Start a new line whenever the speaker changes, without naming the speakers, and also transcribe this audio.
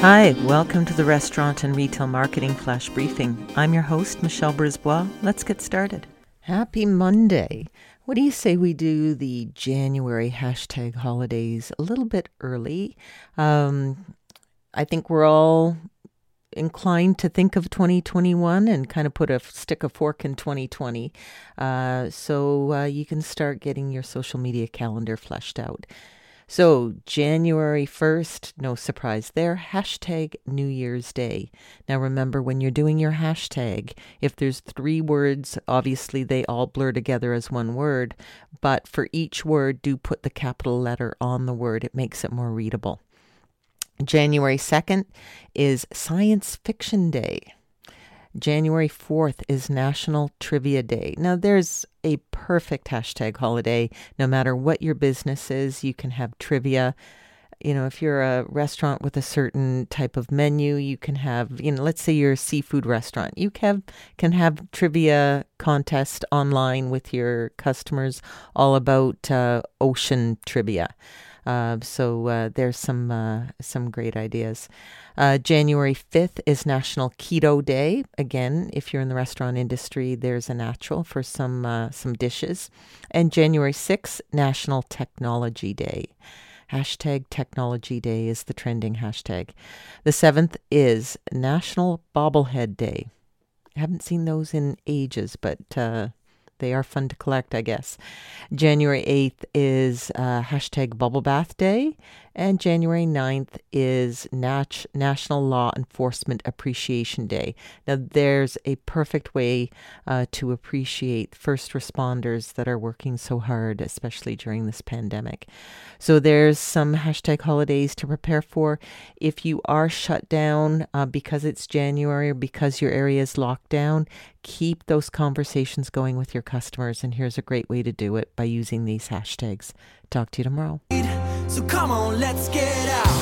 Hi, welcome to the Restaurant and Retail Marketing Flash Briefing. I'm your host, Michelle Brisbois. Let's get started. Happy Monday. What do you say we do the January hashtag holidays a little bit early? Um, I think we're all inclined to think of 2021 and kind of put a stick a fork in 2020. Uh, so uh, you can start getting your social media calendar fleshed out. So, January 1st, no surprise there, hashtag New Year's Day. Now, remember when you're doing your hashtag, if there's three words, obviously they all blur together as one word, but for each word, do put the capital letter on the word. It makes it more readable. January 2nd is Science Fiction Day. January 4th is National Trivia Day. Now, there's a perfect hashtag holiday. No matter what your business is, you can have trivia. You know, if you're a restaurant with a certain type of menu, you can have, you know, let's say you're a seafood restaurant, you can, can have trivia contest online with your customers all about uh, ocean trivia. Uh, so uh, there's some uh, some great ideas. Uh, January 5th is National Keto Day. Again, if you're in the restaurant industry, there's a natural for some uh, some dishes. And January 6th, National Technology Day. Hashtag Technology Day is the trending hashtag. The seventh is National Bobblehead Day. I haven't seen those in ages, but uh, they are fun to collect, I guess. January 8th is uh, hashtag Bubble Bath Day, and January 9th is Nat- National Law Enforcement Appreciation Day. Now, there's a perfect way uh, to appreciate first responders that are working so hard, especially during this pandemic. So, there's some hashtag holidays to prepare for. If you are shut down uh, because it's January or because your area is locked down, keep those conversations going with your customers. And here's a great way to do it by using these hashtags. Talk to you tomorrow.
So come on, let's get out.